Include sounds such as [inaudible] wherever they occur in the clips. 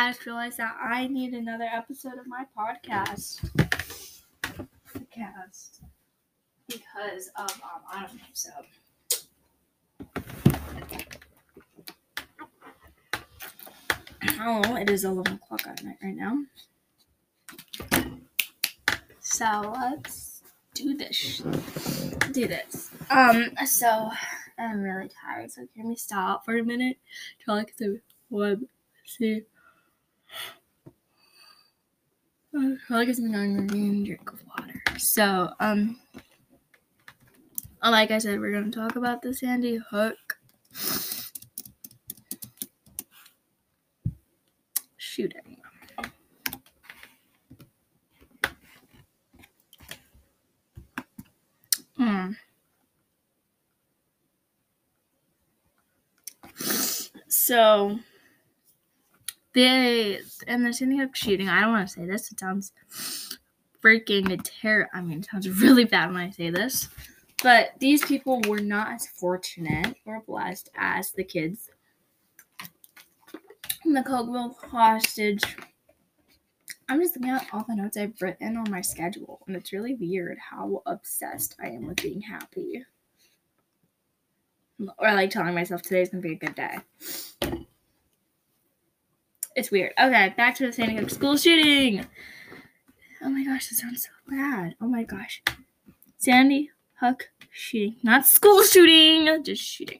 I just realized that I need another episode of my podcast. Podcast. Because of, um, I don't know, so. Oh, it is 11 o'clock at night right now. So let's do this. Do this. Um, so I'm really tired, so can we stop for a minute to like the web see? I feel like it's been on a drink of water. So, um, like I said, we're gonna talk about the Sandy Hook shooting. Hmm. So they and the Sandy Hook shooting. I don't want to say this. It sounds freaking terror. I mean, it sounds really bad when I say this. But these people were not as fortunate or blessed as the kids in the Cokeville hostage. I'm just looking at all the notes I've written on my schedule, and it's really weird how obsessed I am with being happy. Or like telling myself today's gonna be a good day. It's weird. Okay, back to the Sandy Hook school shooting. Oh my gosh, this sounds so bad. Oh my gosh. Sandy Hook shooting. Not school shooting, just shooting.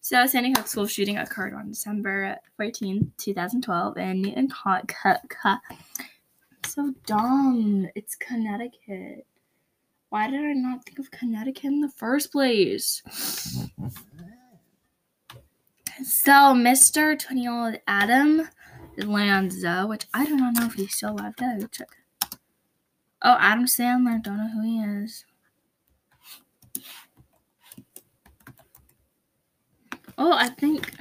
So, Sandy Hook school shooting occurred on December 14, 2012 in Newtown, Connecticut. So dumb. It's Connecticut. Why did I not think of Connecticut in the first place? So, Mr. 20 year old Adam Lanza, which I do not know if he's still alive. Gotta check. Oh, Adam Sandler. Don't know who he is. Oh, I think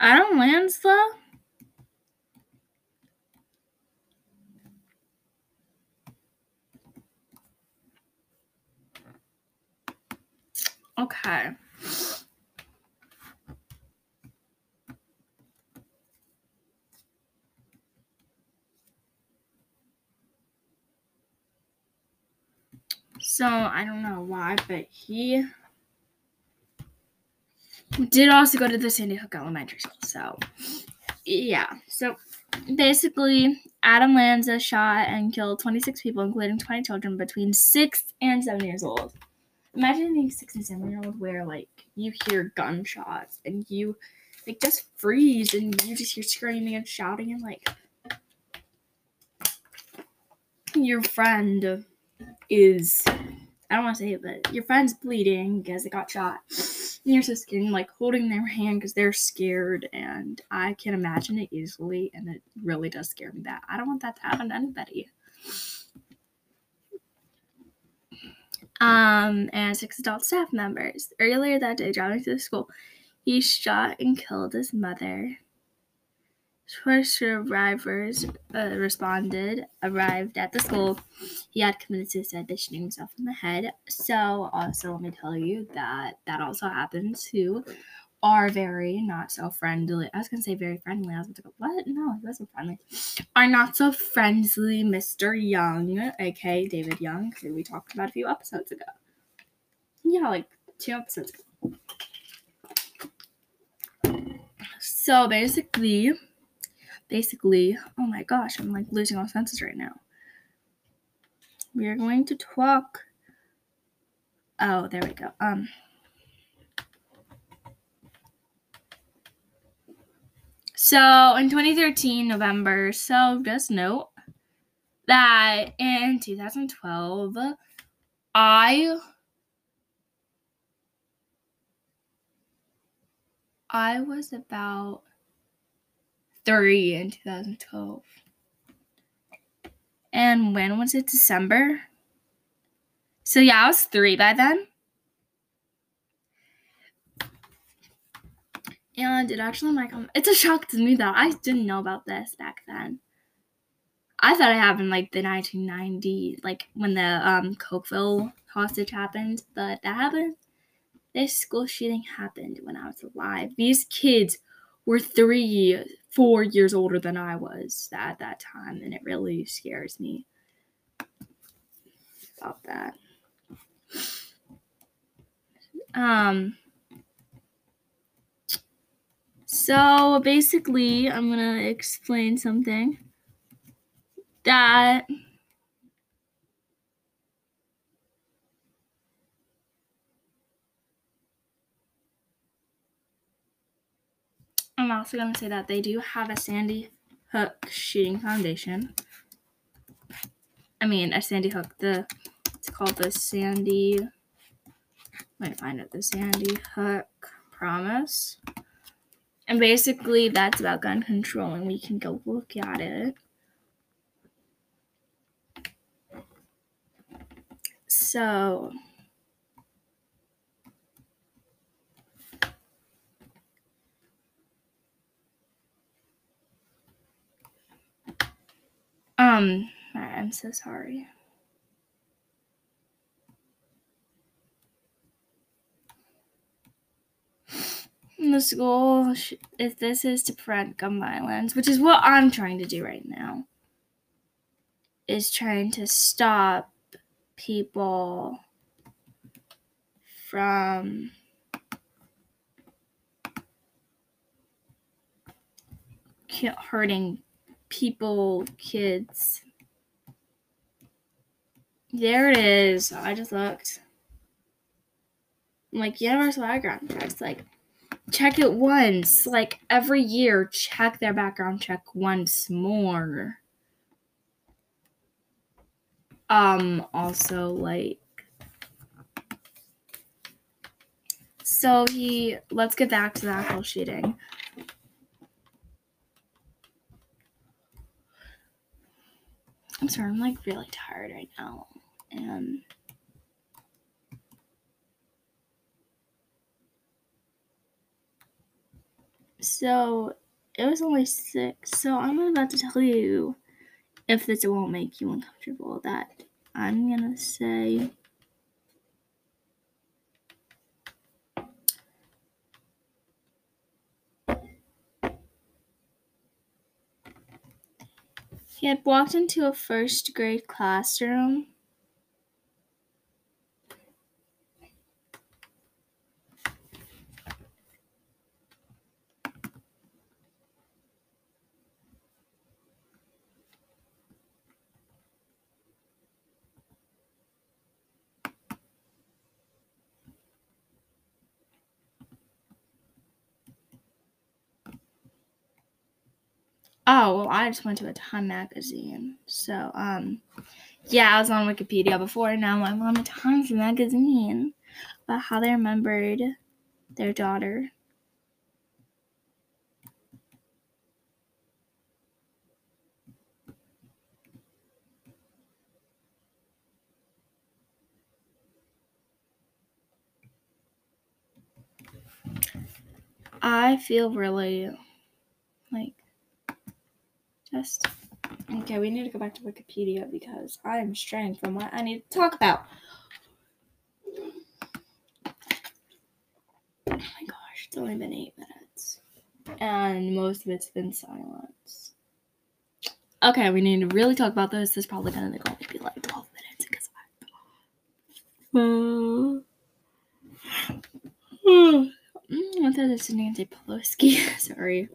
Adam Lanza. Okay. So I don't know why, but he did also go to the Sandy Hook Elementary School. So yeah. So basically, Adam Lanza shot and killed 26 people, including 20 children between six and seven years old. Imagine being six and seven year old where like you hear gunshots and you like just freeze and you just hear screaming and shouting and like your friend is I don't want to say it, but your friend's bleeding because they got shot. And you're so like holding their hand because they're scared, and I can imagine it easily, and it really does scare me. That I don't want that to happen to anybody. Um, and six adult staff members. Earlier that day, driving to the school, he shot and killed his mother. First survivors uh, responded, arrived at the school. He had committed suicide by shooting himself in the head. So, also, let me tell you that that also happened to our very not so friendly. I was gonna say very friendly. I was like, what? No, he wasn't friendly. Our not so friendly Mr. Young, aka David Young, who we talked about a few episodes ago. Yeah, like two episodes ago. So basically, basically, oh my gosh, I'm like losing all senses right now. We are going to talk. Oh, there we go. Um. So in 2013, November, so just note that in 2012, I I was about three in 2012. And when was it? December? So yeah, I was three by then. And it actually might come. It's a shock to me that I didn't know about this back then. I thought it happened like the 1990s, like when the um Cokeville hostage happened, but that happened. This school shooting happened when I was alive. These kids were three, four years older than I was at that time, and it really scares me about that. Um, so basically, I'm gonna explain something that I'm also going to say that they do have a Sandy Hook Shooting Foundation. I mean, a Sandy Hook. The it's called the Sandy. Me find it. The Sandy Hook Promise. And basically, that's about gun control, and we can go look at it. So, Um, I'm so sorry. The school, if this is to prevent gun violence, which is what I'm trying to do right now, is trying to stop people from hurting people, kids. There it is. I just looked. Like universal background checks. Like check it once. Like every year, check their background check once more. Um, also like so he let's get back to the actual shooting. I'm sorry, I'm like really tired right now. And so it was only six. So I'm about to tell you if this won't make you uncomfortable that I'm gonna say He had walked into a first grade classroom. Oh, well, I just went to a Time magazine. So, um, yeah, I was on Wikipedia before. And now I'm on a Times magazine about how they remembered their daughter. I feel really like just okay. We need to go back to Wikipedia because I am straying from what I need to talk about. Oh my gosh, it's only been eight minutes, and most of it's been silence. Okay, we need to really talk about this. This is probably gonna only be like twelve minutes because I. Uh, I thought this is Nancy Pelosi. [laughs] Sorry.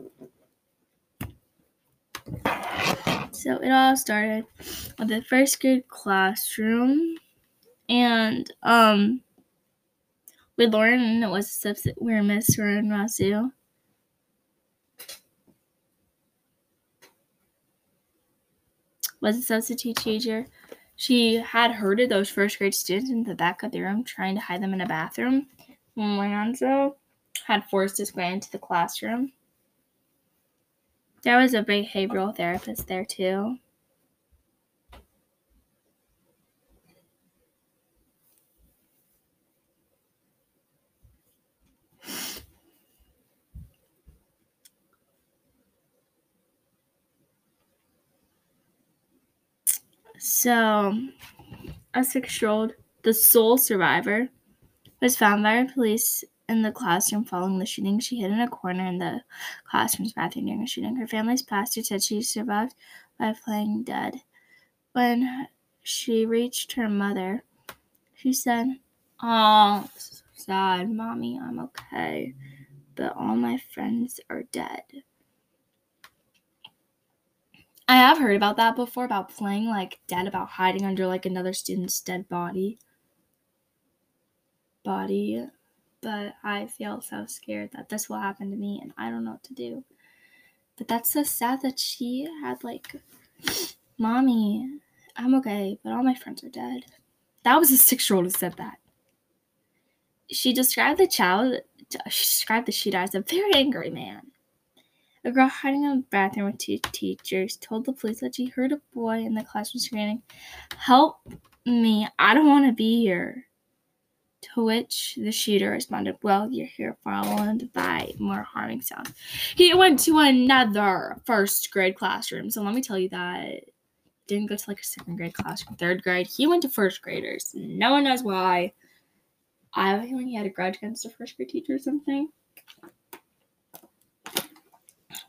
So it all started with the first grade classroom, and um, with Lauren, it was a substitute. We were Miss Lauren Rousseau. Was a substitute teacher. She had herded those first grade students in the back of the room, trying to hide them in a bathroom. Lorenzo had forced his way into the classroom. There was a behavioral therapist there too. So, a six year old, the sole survivor, was found by police in the classroom following the shooting. She hid in a corner in the classroom's bathroom during the shooting. Her family's pastor said she survived by playing dead. When she reached her mother, she said, Oh, sad, mommy, I'm okay, but all my friends are dead. I have heard about that before about playing like dead, about hiding under like another student's dead body. Body, but I feel so scared that this will happen to me and I don't know what to do. But that's so sad that she had like, [gasps] mommy, I'm okay, but all my friends are dead. That was a six year old who said that. She described the child, she described the shooter as a very angry man. A girl hiding in the bathroom with two teachers told the police that she heard a boy in the classroom screaming, Help me, I don't want to be here. To which the shooter responded, Well, you're here followed by more harming sounds. He went to another first grade classroom. So let me tell you that didn't go to like a second grade classroom, third grade. He went to first graders. No one knows why. I have a feeling he had a grudge against a first grade teacher or something.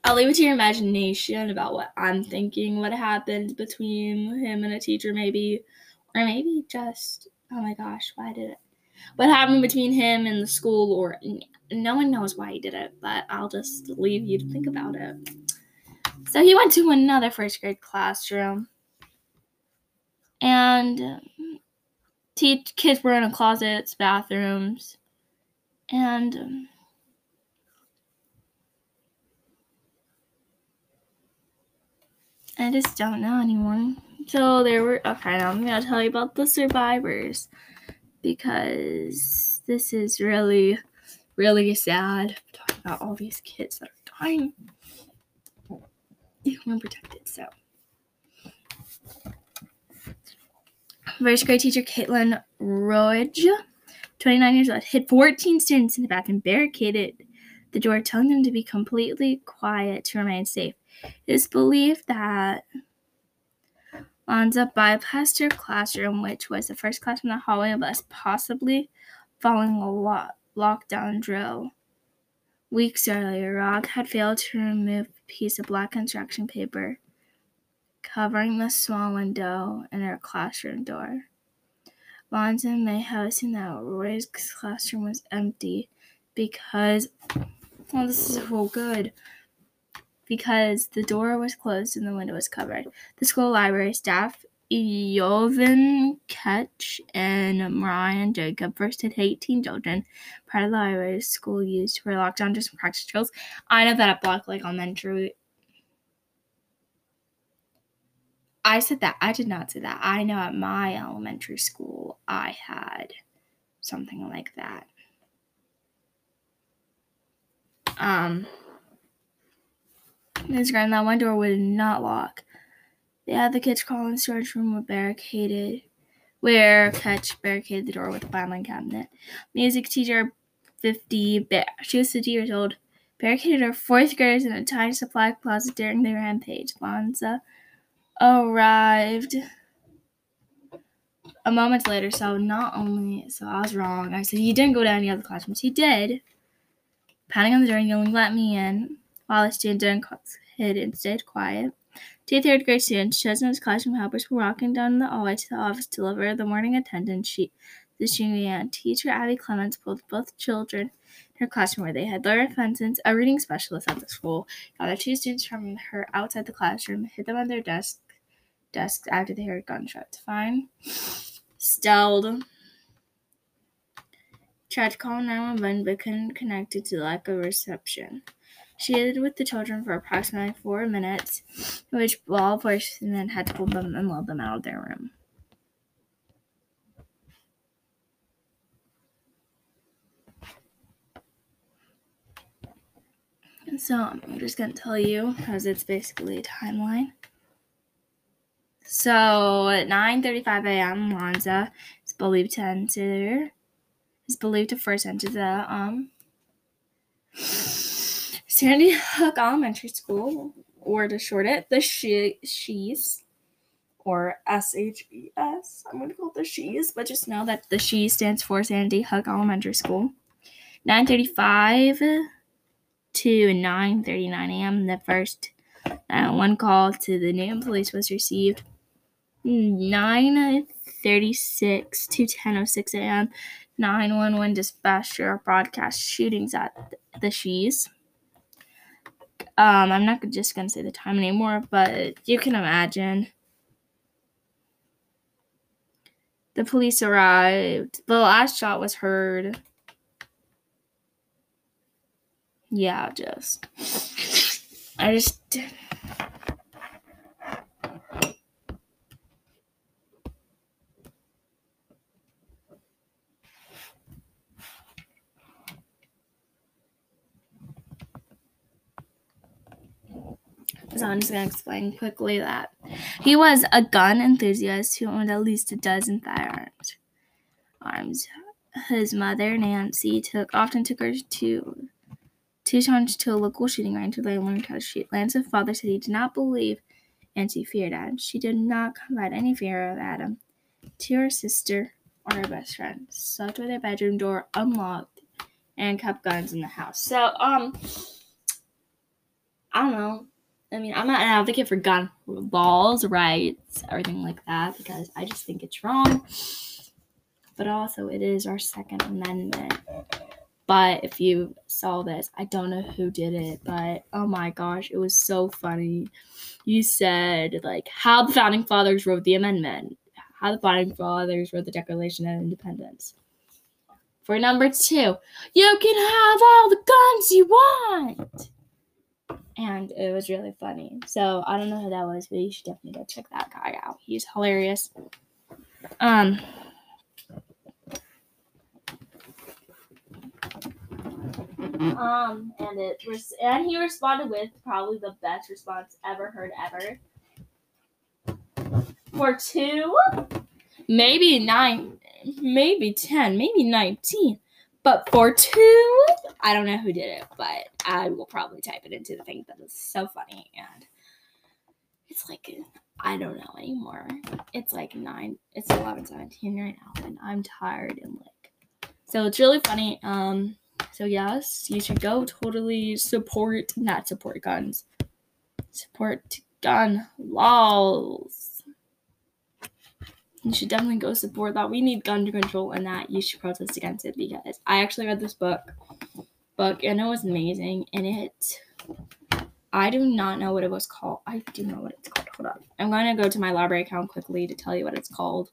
I'll leave it to your imagination about what I'm thinking what happened between him and a teacher, maybe. Or maybe just, oh my gosh, why did it? What happened between him and the school, or no one knows why he did it, but I'll just leave you to think about it. So he went to another first grade classroom, and kids were in closets, bathrooms, and I just don't know anymore. So there were okay. Now I'm gonna tell you about the survivors because this is really, really sad. Talking about all these kids that are dying. Weren't protected, so. First grade teacher Kaitlin Roig, 29 years old, hit 14 students in the bathroom, barricaded the door, telling them to be completely quiet to remain safe. It is believed that Lanza bypassed her classroom, which was the first class in the hallway, thus possibly following a lo- lockdown drill. Weeks earlier, Roig had failed to remove a piece of black construction paper covering the small window in her classroom door. Lanza may have assumed that Roig's classroom was empty because, well, this is so good, because the door was closed and the window was covered. The school library staff, Yvonne Cech and Mariah Jacob, first hit 18 children. Part of the library school used for lockdown just practice drills. I know that at Block Lake Elementary I said that. I did not say that. I know at my elementary school I had something like that. Um, this that one door would not lock. They had the kids crawl in storage room were barricaded, where Cech barricaded the door with a filing cabinet. Music teacher, 50, she was 50 years old, barricaded her fourth graders in a tiny supply closet during the rampage. Lanza arrived a moment later. So not only so I was wrong. I said he didn't go to any other classrooms. He did. Pounding on the door and yelling, "Let me in!" While the student didn't hid and stayed quiet. Two third grade students, chosen as classroom helpers, were walking down the hallway to the office to deliver the morning attendance sheet. The student began. Teacher Abby Clements pulled both children in her classroom where they had Laura Fenton, a reading specialist at the school, gathered two students from her outside the classroom, hid them on their desk, desks after they heard gunshots. Fine. Stelled. Tried to call 911 but couldn't connect it to lack of reception. She hid with the children for approximately four minutes, in which law enforcement had to pull them and load them out of their room. So I'm just gonna tell you, because it's basically a timeline. So at 9:35 a.m., Lanza is believed to enter. Is believed to first enter the um Sandy Hook Elementary School, or to short it, the she- Shees, or S H E S. I'm going to call it the Shees, but just know that the She stands for Sandy Hook Elementary School. 9:35 to 9:39 a.m. The first uh, one call to the Newtown police was received. 9:36 to 10:06 a.m. 911 dispatcher broadcast shootings at the Shees. Um, I'm not just gonna say the time anymore, but you can imagine. The police arrived. The last shot was heard. Yeah, just. [laughs] I just. So I'm just gonna explain quickly that he was a gun enthusiast who owned at least a dozen firearms. Arms. His mother, Nancy, took often took her to times to a local shooting range where they learned how to shoot. Lanza's father said he did not believe Nancy feared Adam. She did not confide any fear of Adam to her sister or her best friend. Slept with their bedroom door unlocked and kept guns in the house. So, um, I don't know. I mean, I'm not an advocate for gun laws, rights, everything like that, because I just think it's wrong. But also, it is our Second Amendment. But if you saw this, I don't know who did it, but oh my gosh, it was so funny. You said, like, how the founding fathers wrote the amendment, how the founding fathers wrote the Declaration of Independence. For number two, you can have all the guns you want and it was really funny. So I don't know who that was, but you should definitely go check that guy out. He's hilarious. Um. Um, and it was, and he responded with probably the best response ever heard ever. For two, maybe nine, maybe ten, maybe nineteen. But for two, I don't know who did it, but I will probably type it into the thing that is so funny. And it's like, I don't know anymore. It's like 9, it's 11, 17 right now, and I'm tired and like, so it's really funny. Um, so yes, you should go totally support, not support guns, support gun laws you should definitely go support that. We need gun control and that you should protest against it because I actually read this book book and it was amazing and it I do not know what it was called. I do know what it's called. Hold on. I'm gonna go to my library account quickly to tell you what it's called.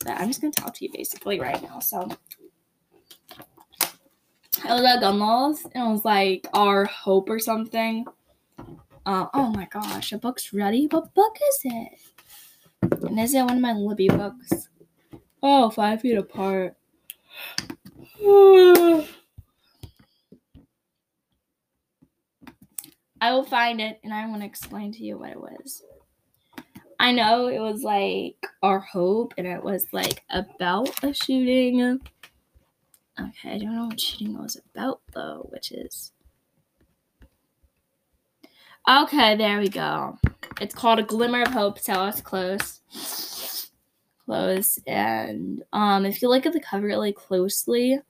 But I'm just gonna talk to you basically right now. So it was about gun laws and it was like our hope or something. Uh, oh my gosh, a book's ready. What book is it? And it one of my Libby books? Oh, five feet apart. [sighs] I will find it and I want to explain to you what it was. I know it was like our hope and it was like about a shooting. Okay, I don't know what shooting was about though, which is. Okay, there we go. It's called A Glimmer of Hope. So it's close. Close. And um, if you look at the cover really closely,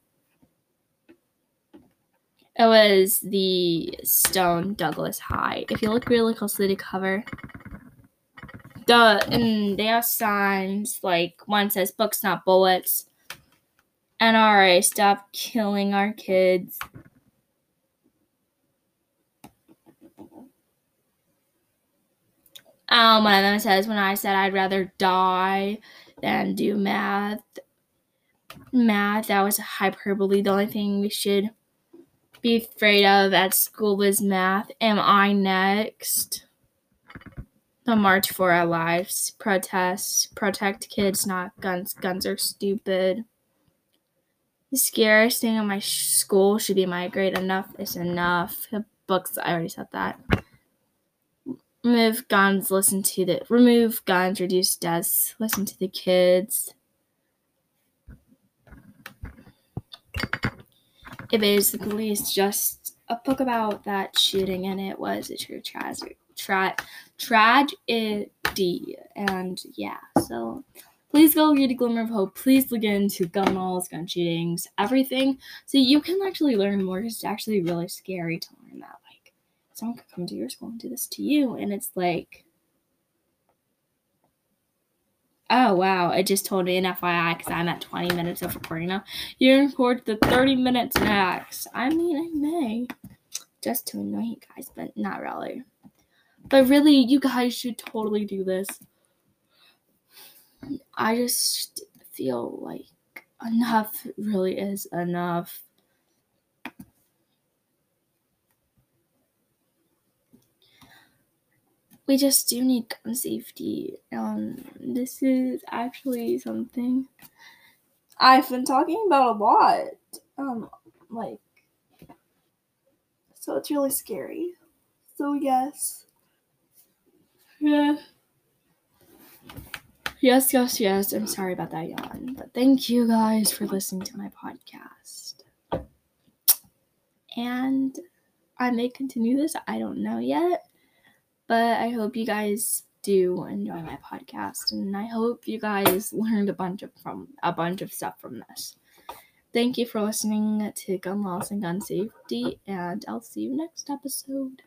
it was the Stone Douglas High. If you look really closely at the cover, the and they have signs like one says "Books, not bullets." NRA, stop killing our kids. Um, one of them says, when I said I'd rather die than do math, math, that was hyperbole. The only thing we should be afraid of at school is math. Am I next? The March for Our Lives protest. Protect kids, not guns. Guns are stupid. The scariest thing in my school should be my grade. Enough is enough. The books, I already said that remove guns, listen to the remove guns, reduce deaths, listen to the kids. Evades the police. Just a book about that shooting, and it was a true tragedy. Tra- tragedy, and yeah. So please go read a glimmer of hope please look into gun laws gun shootings everything so you can actually learn more it's actually really scary to learn that someone could come to your school and do this to you and it's like Oh wow! It just told me an FYI because I'm at 20 minutes of recording now. You record the 30 minutes max. I mean, I may just to annoy you guys, but not really. But really, you guys should totally do this. I just feel like enough really is enough. We just do need gun safety. Um, this is actually something I've been talking about a lot. Um, like, so it's really scary. So yes, yeah. Yes, yes, yes. I'm sorry about that yawn, but thank you guys for listening to my podcast. And I may continue this. I don't know yet. But I hope you guys do enjoy my podcast and I hope you guys [laughs] learned a bunch of from a bunch of stuff from this. Thank you for listening to Gun Laws and Gun Safety and I'll see you next episode.